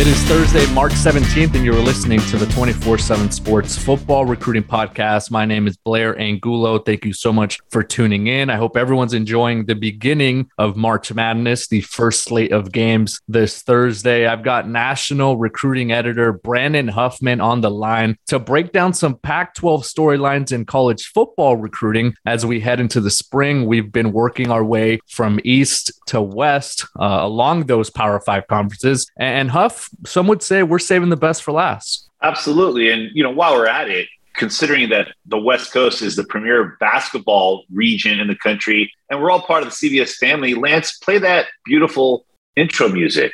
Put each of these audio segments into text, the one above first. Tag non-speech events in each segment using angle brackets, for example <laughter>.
It is Thursday, March 17th, and you're listening to the 24 7 Sports Football Recruiting Podcast. My name is Blair Angulo. Thank you so much for tuning in. I hope everyone's enjoying the beginning of March Madness, the first slate of games this Thursday. I've got national recruiting editor Brandon Huffman on the line to break down some Pac 12 storylines in college football recruiting as we head into the spring. We've been working our way from east to west uh, along those Power Five conferences. And Huff, some would say we're saving the best for last. Absolutely. And, you know, while we're at it, considering that the West Coast is the premier basketball region in the country, and we're all part of the CBS family, Lance, play that beautiful intro music.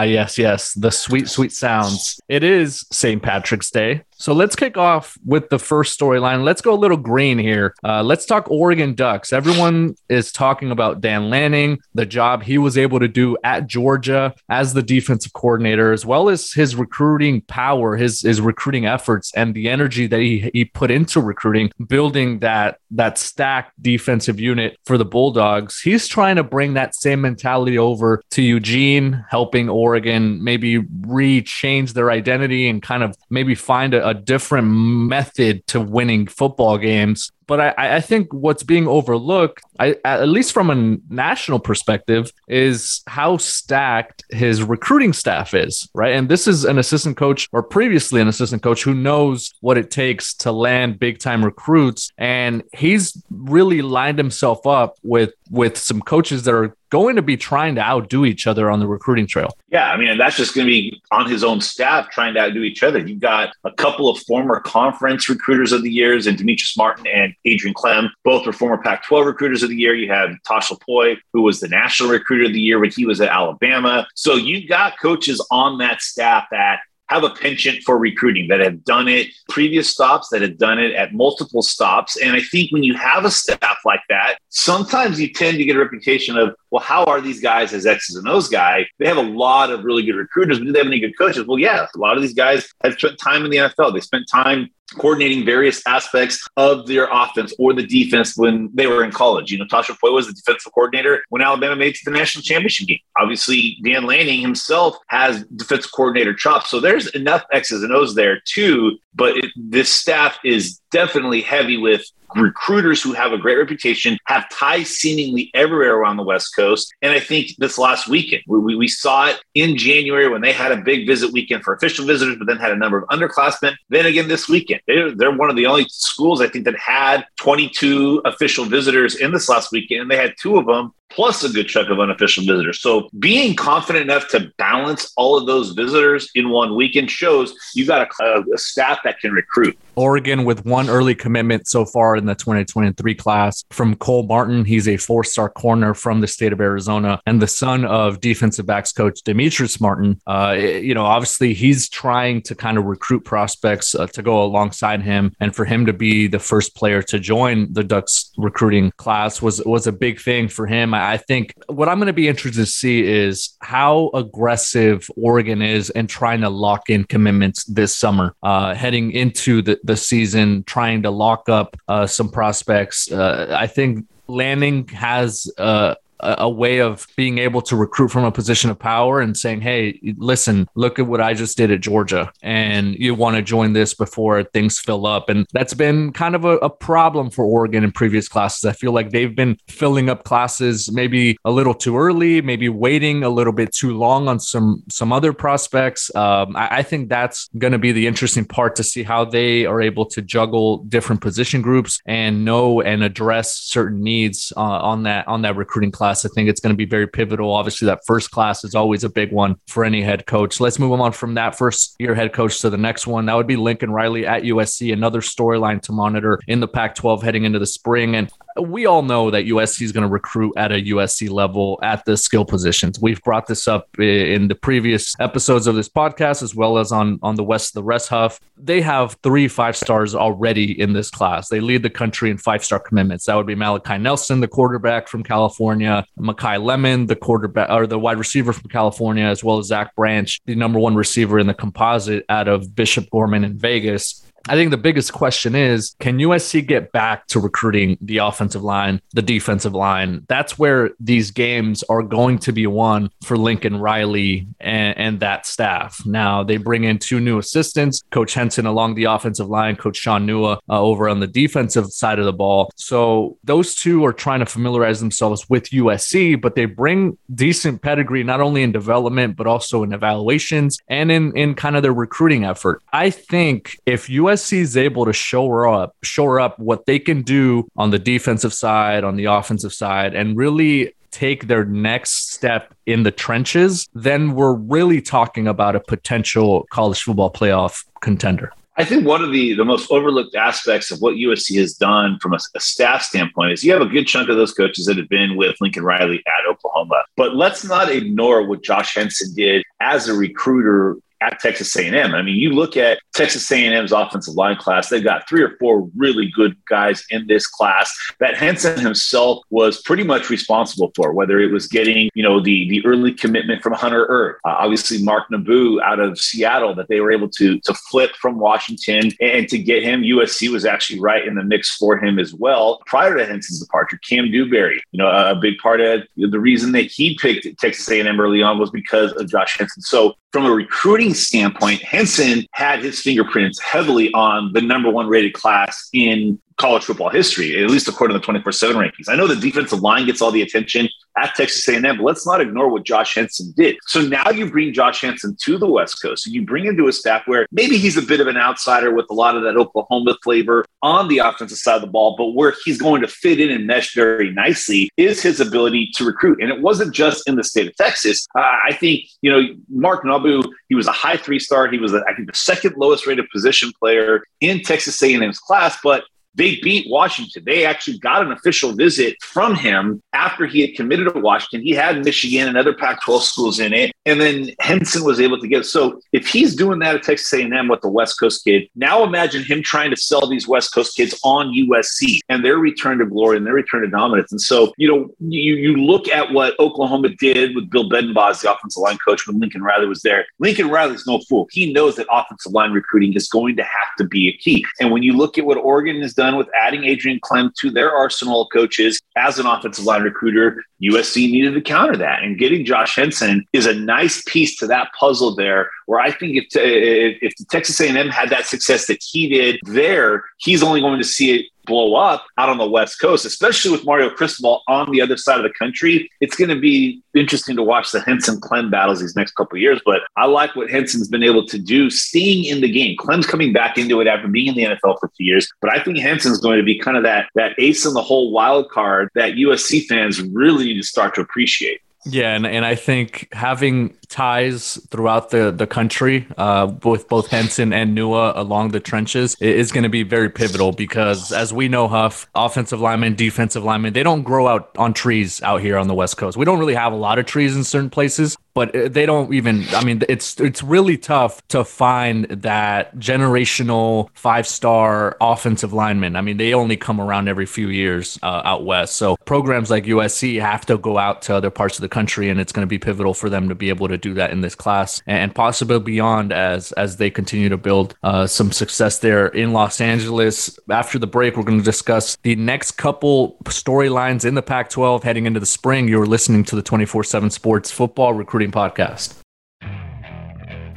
Ah, yes, yes. The sweet, sweet sounds. It is St. Patrick's Day. So let's kick off with the first storyline. Let's go a little green here. Uh, let's talk Oregon Ducks. Everyone is talking about Dan Lanning, the job he was able to do at Georgia as the defensive coordinator, as well as his recruiting power, his his recruiting efforts, and the energy that he, he put into recruiting, building that that stacked defensive unit for the Bulldogs. He's trying to bring that same mentality over to Eugene, helping Oregon maybe re-change their identity and kind of maybe find a, a different method to winning football games. But I, I think what's being overlooked, I, at least from a national perspective, is how stacked his recruiting staff is, right? And this is an assistant coach or previously an assistant coach who knows what it takes to land big time recruits. And he's really lined himself up with with some coaches that are going to be trying to outdo each other on the recruiting trail. Yeah, I mean, that's just going to be on his own staff trying to outdo each other. You've got a couple of former conference recruiters of the years, and Demetrius Martin and Adrian Klemm. both were former Pac 12 recruiters of the year. You have Tosh Lupoi, who was the national recruiter of the year when he was at Alabama. So you've got coaches on that staff that have a penchant for recruiting that have done it previous stops that have done it at multiple stops and i think when you have a staff like that sometimes you tend to get a reputation of well how are these guys as x's and o's guy they have a lot of really good recruiters but do they have any good coaches well yeah a lot of these guys have spent time in the nfl they spent time coordinating various aspects of their offense or the defense when they were in college. You know, Tosh Lupoi was the defensive coordinator when Alabama made it to the national championship game. Obviously, Dan Lanning himself has defensive coordinator chops. So there's enough X's and O's there too. But it, this staff is definitely heavy with recruiters who have a great reputation, have ties seemingly everywhere around the West Coast. And I think this last weekend, we, we saw it in January when they had a big visit weekend for official visitors, but then had a number of underclassmen. Then again this weekend, they're, they're one of the only schools I think that had 22 official visitors in this last weekend. And they had two of them plus a good chunk of unofficial visitors. So being confident enough to balance all of those visitors in one weekend shows you got a, a, staff that can recruit. Oregon with one early commitment so far in the 2023 class from Cole Martin. He's a four star corner from the state of Arizona and the son of defensive backs coach Demetrius Martin. Uh, you know, obviously he's trying to kind of recruit prospects uh, to go alongside him. And for him to be the first player to join the Ducks recruiting class was, was a big thing for him. Think what I'm going to be interested to see is how aggressive Oregon is in trying to lock in commitments this summer, uh, heading into the, the season, trying to lock up uh, some prospects. Uh, I think Lanning has uh, a, way of being able to recruit from a position of power and saying, hey, listen, look at what I just did at Georgia, and you want to join this before things fill up. And that's been kind of a, a problem for Oregon in previous classes. I feel like they've been filling up classes maybe a little too early, maybe waiting a little bit too long on some some other prospects. Um, I, I think that's going to be the interesting part to see how they are able to juggle different position groups and know and address certain needs uh, on that on that recruiting class. I think it's going to be very pivotal. Obviously, that first class is always a big one for any head coach. Let's move on from that first year head coach to the next one. That would be Lincoln Riley at USC, another storyline to monitor in the Pac 12 heading into the spring. And we all know that USC is going to recruit at a USC level at the skill positions. We've brought this up in the previous episodes of this podcast, as well as on, on the West, the Rest Huff. They have three five stars already in this class. They lead the country in five star commitments. That would be Malachi Nelson, the quarterback from California, Makai Lemon, the quarterback or the wide receiver from California, as well as Zach Branch, the number one receiver in the composite out of Bishop Gorman in Vegas. I think the biggest question is can USC get back to recruiting the offensive line, the defensive line? That's where these games are going to be won for Lincoln Riley and, and that staff. Now, they bring in two new assistants, Coach Henson along the offensive line, Coach Shaun Nua uh, over on the defensive side of the ball. So those two are trying to familiarize themselves with USC, but they bring decent pedigree, not only in development, but also in evaluations and in, in kind of their recruiting effort. I think if USC USC is able to shore up, shore up what they can do on the defensive side, on the offensive side, and really take their next step in the trenches, then we're really talking about a potential college football playoff contender. I think one of the, the most overlooked aspects of what USC has done from a, a, staff standpoint is you have a good chunk of those coaches that have been with Lincoln Riley at Oklahoma. But let's not ignore what Josh Henson did as a recruiter at Texas A&M. I mean, you look at Texas A&M's offensive line class; they've got three or four really good guys in this class that Henson himself was pretty much responsible for. Whether it was getting, you know, the the early commitment from Hunter Earp, uh, obviously Mark Nabou out of Seattle, that they were able to to flip from Washington and to get him. USC was actually right in the mix for him as well. Prior to Henson's departure, Kam Dewberry, you know, a big part of the reason that he picked Texas A&M early on was because of Josh Henson. So from a recruiting standpoint, Henson had his fingerprints heavily on the number one rated class in college football history, at least according to the 24-7 rankings. I know the defensive line gets all the attention at Texas A&M, but let's not ignore what Josh Henson did. So now you bring Josh Henson to the West Coast, and you bring him to a staff where maybe he's a bit of an outsider with a lot of that Oklahoma flavor on the offensive side of the ball, but where he's going to fit in and mesh very nicely is his ability to recruit. And it wasn't just in the state of Texas. Uh, I think, you know, Mark Nabou, he was a high three-star. He was, I think, the second lowest rated position player in Texas A&M's class, but they beat Washington. They actually got an official visit from him after he had committed to Washington. He had Michigan and other Pac-12 schools in it, and then Henson was able to get. So if he's doing that at Texas A&M with the West Coast kid, now imagine him trying to sell these West Coast kids on USC and their return to glory and their return to dominance. And so you know you you look at what Oklahoma did with Bill Bedenbaugh, the offensive line coach when Lincoln Riley was there. Lincoln Riley's no fool. He knows that offensive line recruiting is going to have to be a key. And when you look at what Oregon has done with adding Adrian Klemm to their arsenal of coaches as an offensive line recruiter, USC needed to counter that. And getting Josh Henson is a nice piece to that puzzle there. Where I think if if Texas A&M had that success that he did there, he's only going to see it blow up out on the West Coast, especially with Mario Cristobal on the other side of the country. It's going to be interesting to watch the Henson Klemm battles these next couple years. But I like what Henson's been able to do, staying in the game. Klemm's coming back into it after being in the NFL for few years. But I think Henson's going to be kind of that that ace in the hole wild card that USC fans really need to start to appreciate. Yeah, and, and I think having ties throughout the, the country uh, with both Henson and Nua along the trenches. Is going to be very pivotal because, as we know, Huff, offensive linemen, defensive linemen, they don't grow out on trees out here on the West Coast. We don't really have a lot of trees in certain places, but uh, they don't even i mean it's it's really tough to find that generational five star offensive lineman i mean they only come around every few years uh, out west. So programs like usc have to go out to other parts of the country and it's going to be pivotal for them to be able to do that in this class and possibly beyond as as they continue to build uh, some success there in Los Angeles. After the break, we're going to discuss the next couple storylines in the Pac-12 heading into the spring. You're listening to the 24/7 Sports Football Recruiting Podcast.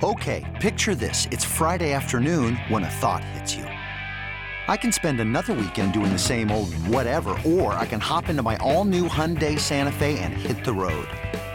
Okay, picture this: it's Friday afternoon when a thought hits you. I can spend another weekend doing the same old whatever, or I can hop into my all-new Hyundai Santa Fe and hit the road.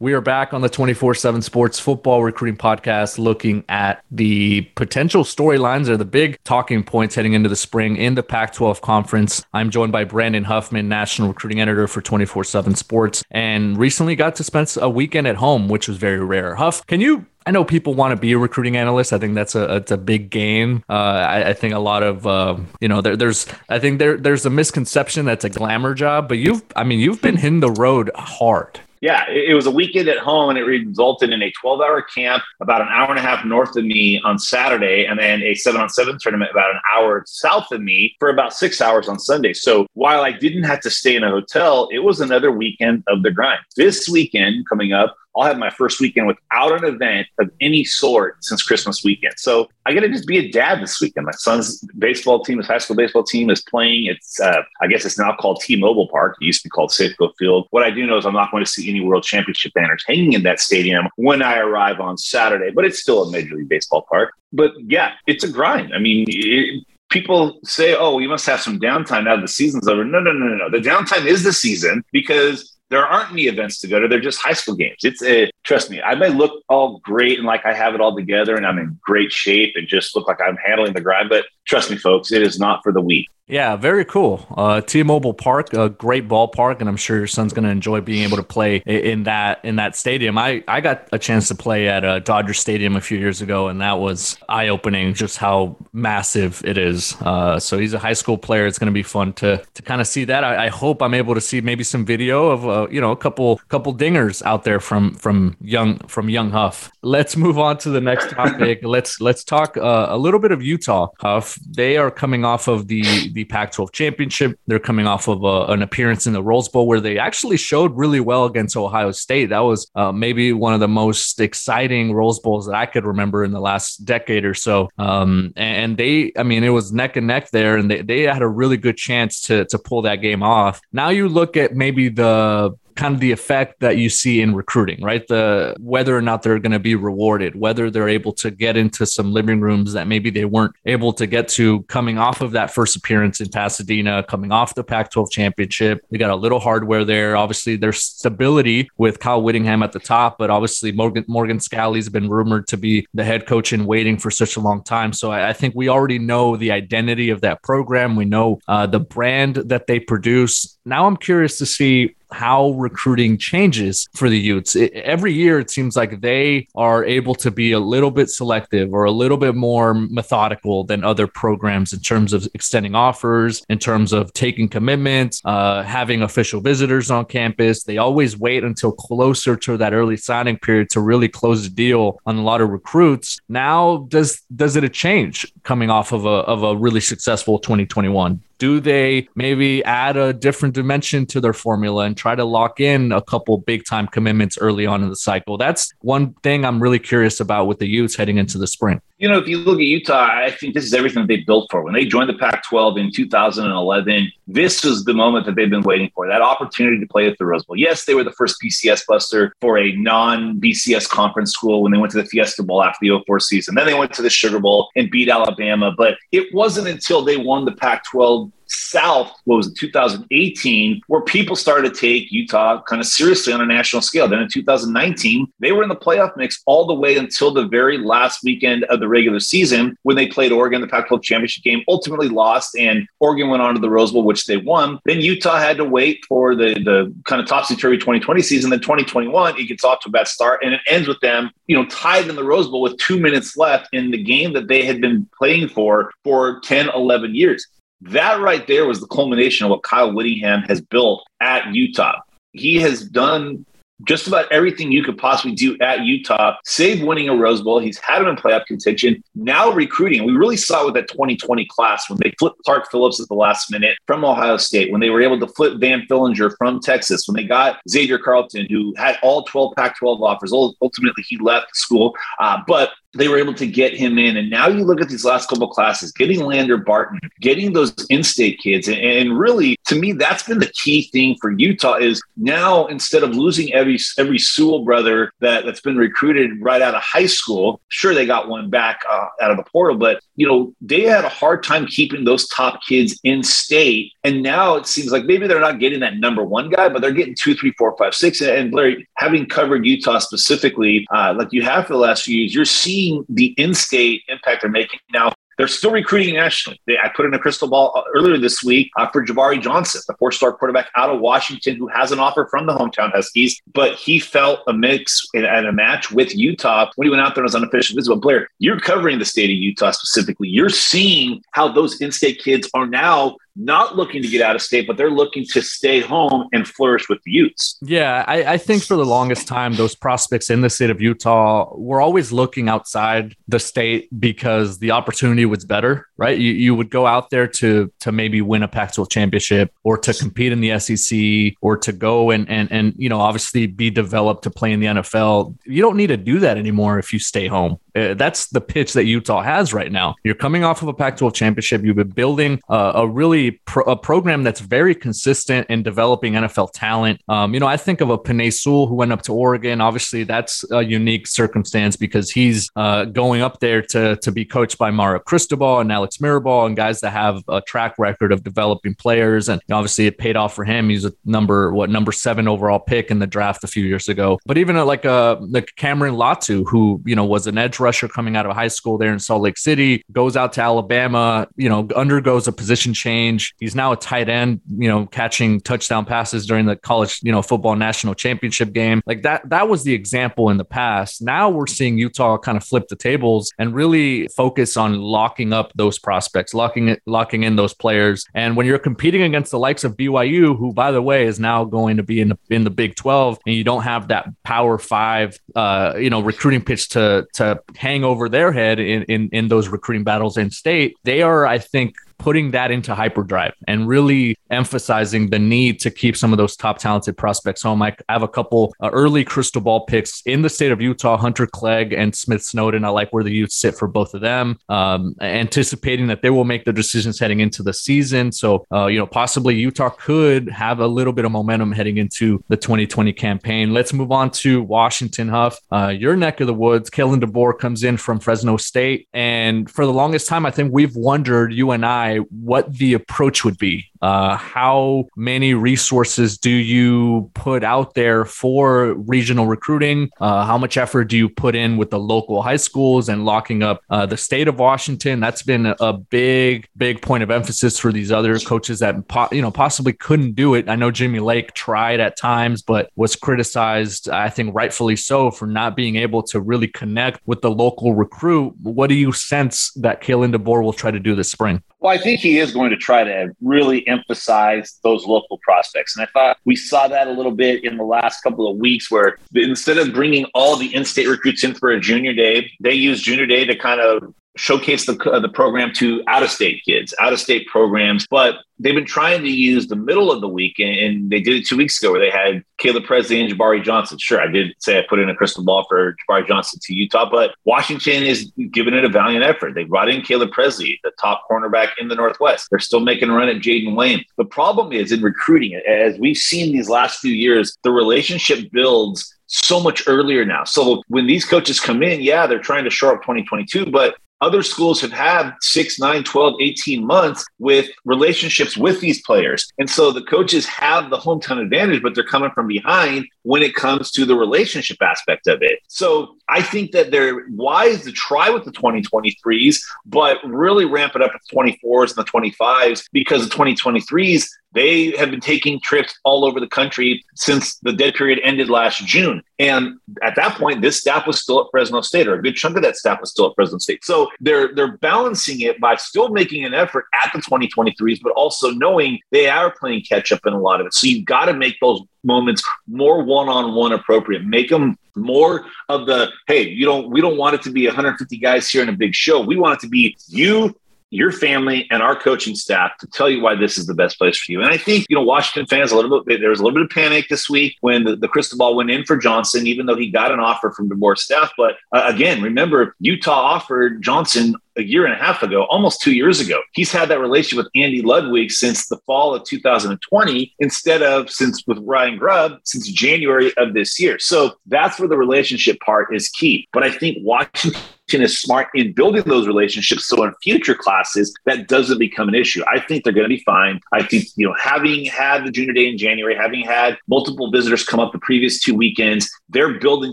We are back on the 24 7 Sports Football Recruiting Podcast looking at the potential storylines or the big talking points heading into the spring in the Pac 12 conference. I'm joined by Brandon Huffman, National Recruiting Editor for 24 7 Sports, and recently got to spend a weekend at home, which was very rare. Huff, can you I know people want to be a recruiting analyst. I think that's a it's a big game. Uh, I, I, think a lot of uh, you know there, there's I think there there's a misconception that's a glamour job, but you've I mean you've been hitting the road hard yeah, it, it, was a weekend at home and it resulted in a 12 hour camp about an hour and a half north of me on Saturday, and then a seven on seven tournament about an hour south of me for about six hours on Sunday. So while I didn't have to stay in a hotel, it was another weekend of the grind. This weekend coming up, I'll have my first weekend without an event of any sort since Christmas weekend. So I got to just be a dad this weekend. My son's baseball team, his high school baseball team, is playing. It's uh, I guess it's now called T-Mobile Park. It used to be called Safeco Field. What I do know is I'm not going to see any World Championship banners hanging in that stadium when I arrive on Saturday, but it's still a Major League Baseball park. But yeah, it's a grind. I mean. It, people say, "Oh, you must have some downtime now the season's over." No, no, no, no, no. The downtime is the season because there aren't any events to go to. They're just high school games. It's a trust me. I may look all great and like I have it all together and I'm in great shape and just look like I'm handling the grind, but trust me, folks, it is not for the weak. Yeah, very cool. Uh, T-Mobile Park, a great ballpark, and I'm sure your son's going to enjoy being able to play in that in that stadium. I, I got a chance to play at a Dodger Stadium a few years ago, and that was eye opening just how massive it is. Uh, so he's a high school player. It's going to be fun to to kind of see that. I, I, hope I'm able to see maybe some video of uh, you know a couple couple dingers out there from from young from young Huff. Let's move on to the next topic. <laughs> let's let's talk uh, a little bit of Utah Huff. They are coming off of the the Pac-12 championship. They're coming off of a, uh, an appearance in the Rose Bowl where they actually showed really well against Ohio State. That was uh, maybe one of the most exciting Rose Bowls that I could remember in the last decade or so. Um, and they, I mean, it was neck and neck there, and they, they had a really good chance to to pull that game off. Now you look at maybe the kind of the effect that you see in recruiting, right? The whether or not they're going to be rewarded, whether they're able to get into some living rooms that maybe they weren't able to get to coming off of that first appearance in Pasadena, coming off the Pac-12 championship. They got a little hardware there. Obviously, there's stability with Kyle Whittingham at the top, but obviously Morgan Morgan Scalley's been rumored to be the head coach in waiting for such a long time. So I, I think we already know the identity of that program. We know uh, the brand that they produce. Now I'm curious to see how recruiting changes for the Utes. It, every year, it seems like they are able to be a little bit selective or a little bit more methodical than other programs in terms of extending offers, in terms of taking commitments, uh, having official visitors on campus. They always wait until closer to that early signing period to really close the deal on a lot of recruits. Now, does does it a change coming off of a of a really successful 2021? Do they maybe add a different dimension to their formula and try to lock in a couple big time commitments early on in the cycle? That's one thing I'm really curious about with the Utes heading into the spring. You know, if you look at Utah, I think this is everything that they built for. When they joined the Pac 12 in 2011, this was the moment that they've been waiting for that opportunity to play at the Rose Bowl. Yes, they were the first BCS buster for a non BCS conference school when they went to the Fiesta Bowl after the 04 season. Then they went to the Sugar Bowl and beat Alabama. But it wasn't until they won the Pac 12 south, what was it, 2018, where people started to take Utah kind of seriously on a national scale. Then in 2019, they were in the playoff mix all the way until the very last weekend of the regular season when they played Oregon, the Pac 12 championship game, ultimately lost, and Oregon went on to the Rose Bowl, which they won. Then Utah had to wait for the, the kind of topsy turvy 2020 season. Then 2021, it gets off to a bad start, and it ends with them, you know, tied in the Rose Bowl with two minutes left in the game that they had been playing for for 10, 11 years. That right there was the culmination of what Kyle Whittingham has built at Utah. He has done just about everything you could possibly do at Utah, save winning a Rose Bowl. He's had him in playoff contention. Now recruiting. We really saw it with that 2020 class when they flipped Clark Phillips at the last minute from Ohio State, when they were able to flip Van Fillinger from Texas, when they got Xavier Carlton, who had all 12 Pac 12 offers. Ultimately, he left school. Uh, but they were able to get him in. And now you look at these last couple classes, getting Lander Barton, getting those in-state kids. And, and, really, to me, that's been the key thing for Utah is now instead of losing every every Sewell brother that, that's been recruited right out of high school, sure, they got one back uh, out of the portal, but, you know, they had a hard time keeping those top kids in state. And now it seems like maybe they're not getting that number one guy, but they're getting two, three, four, five, six. And Larry, having covered Utah specifically, uh, like you have for the last few years, you're seeing seeing the in-state impact they're making now. They're still recruiting nationally. They, I put in a crystal ball uh, earlier this week uh, for Jabari Johnson, the four-star quarterback out of Washington, who has an offer from the hometown Huskies, but he felt a mix in, in a match with Utah when he went out there and was unofficial visit. But Blair, you're covering the state of Utah specifically. You're seeing how those in-state kids are now not looking to get out of state, but they're looking to stay home and flourish with the Utes. Yeah, I, I, think for the longest time, those prospects in the state of Utah were always looking outside the state because the opportunity was better, right? You, you would go out there to to maybe win a Pac-12 championship or to compete in the SEC or to go and and and you know obviously be developed to play in the NFL. You don't need to do that anymore if you stay home. Uh, that's the pitch that Utah has right now. You're coming off of a Pac 12 championship. You've been building uh, a really pro- a program that's very consistent in developing NFL talent. Um, you know, I think of a Penei Sewell who went up to Oregon. Obviously, that's a unique circumstance because he's uh, going up there to, to be coached by Mario Cristobal and Alex Mirabal and guys that have a track record of developing players. And obviously, it paid off for him. He's a number, what, number seven overall pick in the draft a few years ago. But even uh, like a, like Cameron Latu, who, you know, was an edge rusher coming out of high school there in Salt Lake City, goes out to Alabama, you know, undergoes a position change. He's now a tight end, you know, catching touchdown passes during the college, you know, football national championship game. Like that, that was the example in the past. Now we're seeing Utah kind of flip the tables and really focus on locking up those prospects, locking it, locking in those players. And when you're competing against the likes of BYU, who by the way is now going to be in the in the Big 12, and you don't have that Power Five, uh, you know, recruiting pitch to to hang over their head in, in, in those recruiting battles in state, they are, I think, putting that into hyperdrive and really emphasizing the need to keep some of those top talented prospects home. I have a couple uh, early crystal ball picks in the state of Utah, Hunter Clegg and Smith Snowden. I like where the Utes sit for both of them, um, anticipating that they will make the decisions heading into the season. So, uh, you know, possibly Utah could have a little bit of momentum heading into the 2020 campaign. Let's move on to Washington Huff, uh, your neck of the woods. Kalen DeBoer comes in from Fresno State. And for the longest time, I think we've wondered, you and I, what the approach would be. Uh, how many resources do you put out there for regional recruiting? Uh, how much effort do you put in with the local high schools and locking up uh, the state of Washington? That's been a big, big point of emphasis for these other coaches that po- you know possibly couldn't do it. I know Jimmy Lake tried at times, but was criticized, I think rightfully so, for not being able to really connect with the local recruit. What do you sense that Kalen DeBoer will try to do this spring? Well, I think he is going to try to really emphasize those local prospects. And I thought we saw that a little bit in the last couple of weeks where instead of bringing all the in state recruits in for a junior day, they use junior day to kind of showcase the, uh, the program to out of state kids, out of state programs. But they've been trying to use the middle of the week, and, they did it two weeks ago where they had Caleb Presley and Jabari Johnson. Sure, I did say I put in a crystal ball for Jabari Johnson to Utah, but Washington is giving it a valiant effort. They brought in Caleb Presley, the top cornerback in the Northwest. They're still making a run at Jayden Wayne. The problem is in recruiting, as we've seen these last few years, the relationship builds so much earlier now. So when these coaches come in, yeah, they're trying to shore up 2022, but other schools have had six, nine, 12, 18 months with relationships with these players. And so the coaches have the hometown advantage, but they're coming from behind when it comes to the relationship aspect of it. So I think that they're wise to try with the 2023s, but really ramp it up to 24s and the 25s because the 2023s they have been taking trips all over the country since the dead period ended last June. And at that point, this staff was still at Fresno State, or a good chunk of that staff was still at Fresno State. So they're they're balancing it by still making an effort at the 2023s, but also knowing they are playing catch up in a lot of it. So you've got to make those moments more one-on-one appropriate. Make them more of the hey, you don't we don't want it to be 150 guys here in a big show. We want it to be you your family and our coaching staff to tell you why this is the best place for you. And I think, you know, Washington fans, a little bit, there was a little bit of panic this week when the, the crystal ball went in for Johnson, even though he got an offer from DeBoer's staff. But uh, again, remember, Utah offered Johnson a year and a half ago, almost two years ago. He's had that relationship with Andy Ludwig since the fall of 2020, instead of since with Ryan Grubb since January of this year. So that's where the relationship part is key. But I think Washington is smart in building those relationships so in future classes that doesn't become an issue. I think they're going to be fine. I think, you know, having had the junior day in January, having had multiple visitors come up the previous two weekends, they're building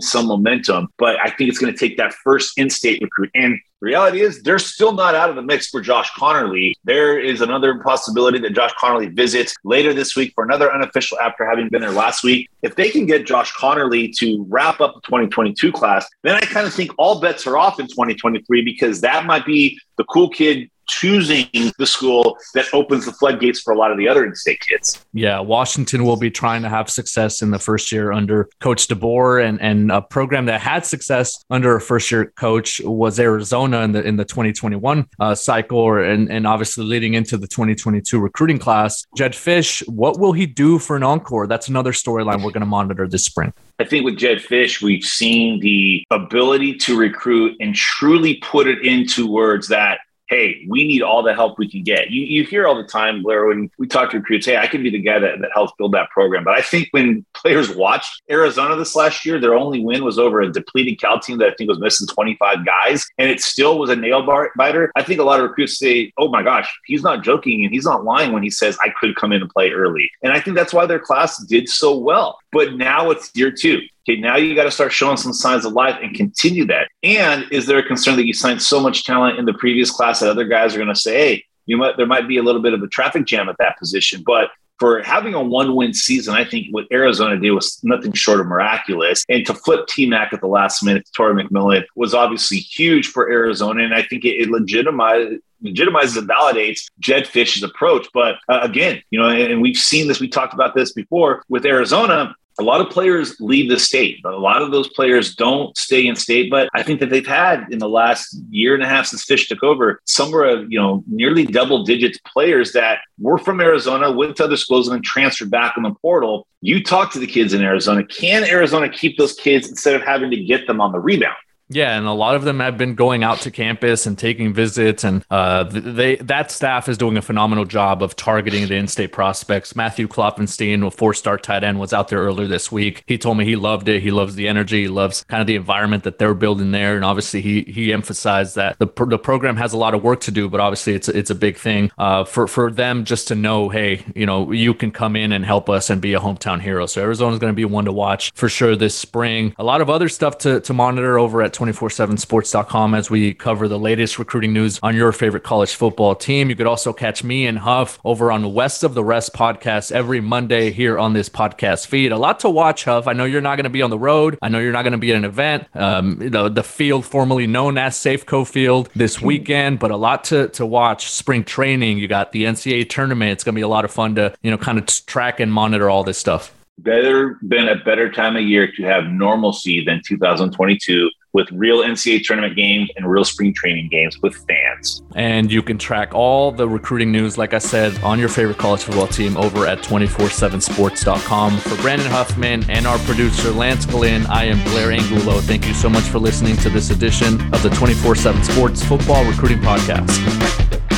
some momentum. But I think it's going to take that first in state recruit. And the reality is they're still not out of the mix for Josh Conerly. There is another possibility that Josh Conerly visits later this week for another unofficial after having been there last week. If they can get Josh Conerly to wrap up the 2022 class, then I kind of think all bets are off in 2023 because that might be the cool kid choosing the school that opens the floodgates for a lot of the other in-state kids. Yeah, Washington will be trying to have success in the first year under Coach DeBoer, and and a program that had success under a first-year coach was Arizona in the in the 2021 uh, cycle, and and obviously leading into the 2022 recruiting class. Jedd Fisch, what will he do for an encore? That's another storyline we're going to monitor this spring. I think with Jedd Fisch, we've seen the ability to recruit and truly put it into words that hey, we need all the help we can get. You, you hear all the time, Blair, when we talk to recruits, hey, I can be the guy that, that helps build that program. But I think when <laughs> players watched Arizona this last year, their only win was over a depleted Cal team that I think was missing 25 guys, and it still was a nail biter. I think a lot of recruits say, oh my gosh, he's not joking and he's not lying when he says I could come in and play early. And I think that's why their class did so well. But now it's year two. Okay, now you got to start showing some signs of life and continue that. And is there a concern that you signed so much talent in the previous class that other guys are going to say, hey, you might there might be a little bit of a traffic jam at that position, but for having a one-win season, I think what Arizona did was nothing short of miraculous. And to flip T Mac at the last minute to Tory McMillan was obviously huge for Arizona, and I think it, it legitimized legitimizes and validates Jedd Fisch's approach. But uh, again, you know, and, and we've seen this, we talked about this before with Arizona a lot of players leave the state. But a lot of those players don't stay in state, but I think that they've had in the last year and a half since Fisch took over, somewhere of you know nearly double digits players that were from Arizona, went to other schools, and then transferred back in the portal. You talk to the kids in Arizona. Can Arizona keep those kids instead of having to get them on the rebound? Yeah, and a lot of them have been going out to campus and taking visits, and uh, they that staff is doing a phenomenal job of targeting the in-state prospects. Matthew Klopfenstein, a four-star tight end, was out there earlier this week. He told me he loved it. He loves the energy. He loves kind of the environment that they're building there, and obviously he he emphasized that the the program has a lot of work to do, but obviously it's it's a big thing uh, for for them just to know, hey, you know, you can come in and help us and be a hometown hero. So Arizona's going to be one to watch for sure this spring. A lot of other stuff to to monitor over at 247sports.com as we cover the latest recruiting news on your favorite college football team. You could also catch me and Huff over on West of the Rest podcast every Monday here on this podcast feed. A lot to watch, Huff. I know you're not going to be on the road. I know you're not going to be at an event, um, you know, the field formerly known as Safeco Field this weekend, but a lot to, to watch. Spring training, you got the NCAA tournament. It's going to be a lot of fun to, you know, kind of track and monitor all this stuff better been a better time of year to have normalcy than 2022 with real NCAA tournament games and real spring training games with fans. And you can track all the recruiting news, like I said, on your favorite college football team over at 247sports.com. For Brandon Huffman and our producer, Lance Glenn, I am Blair Angulo. Thank you so much for listening to this edition of the 24 7 Sports Football Recruiting Podcast.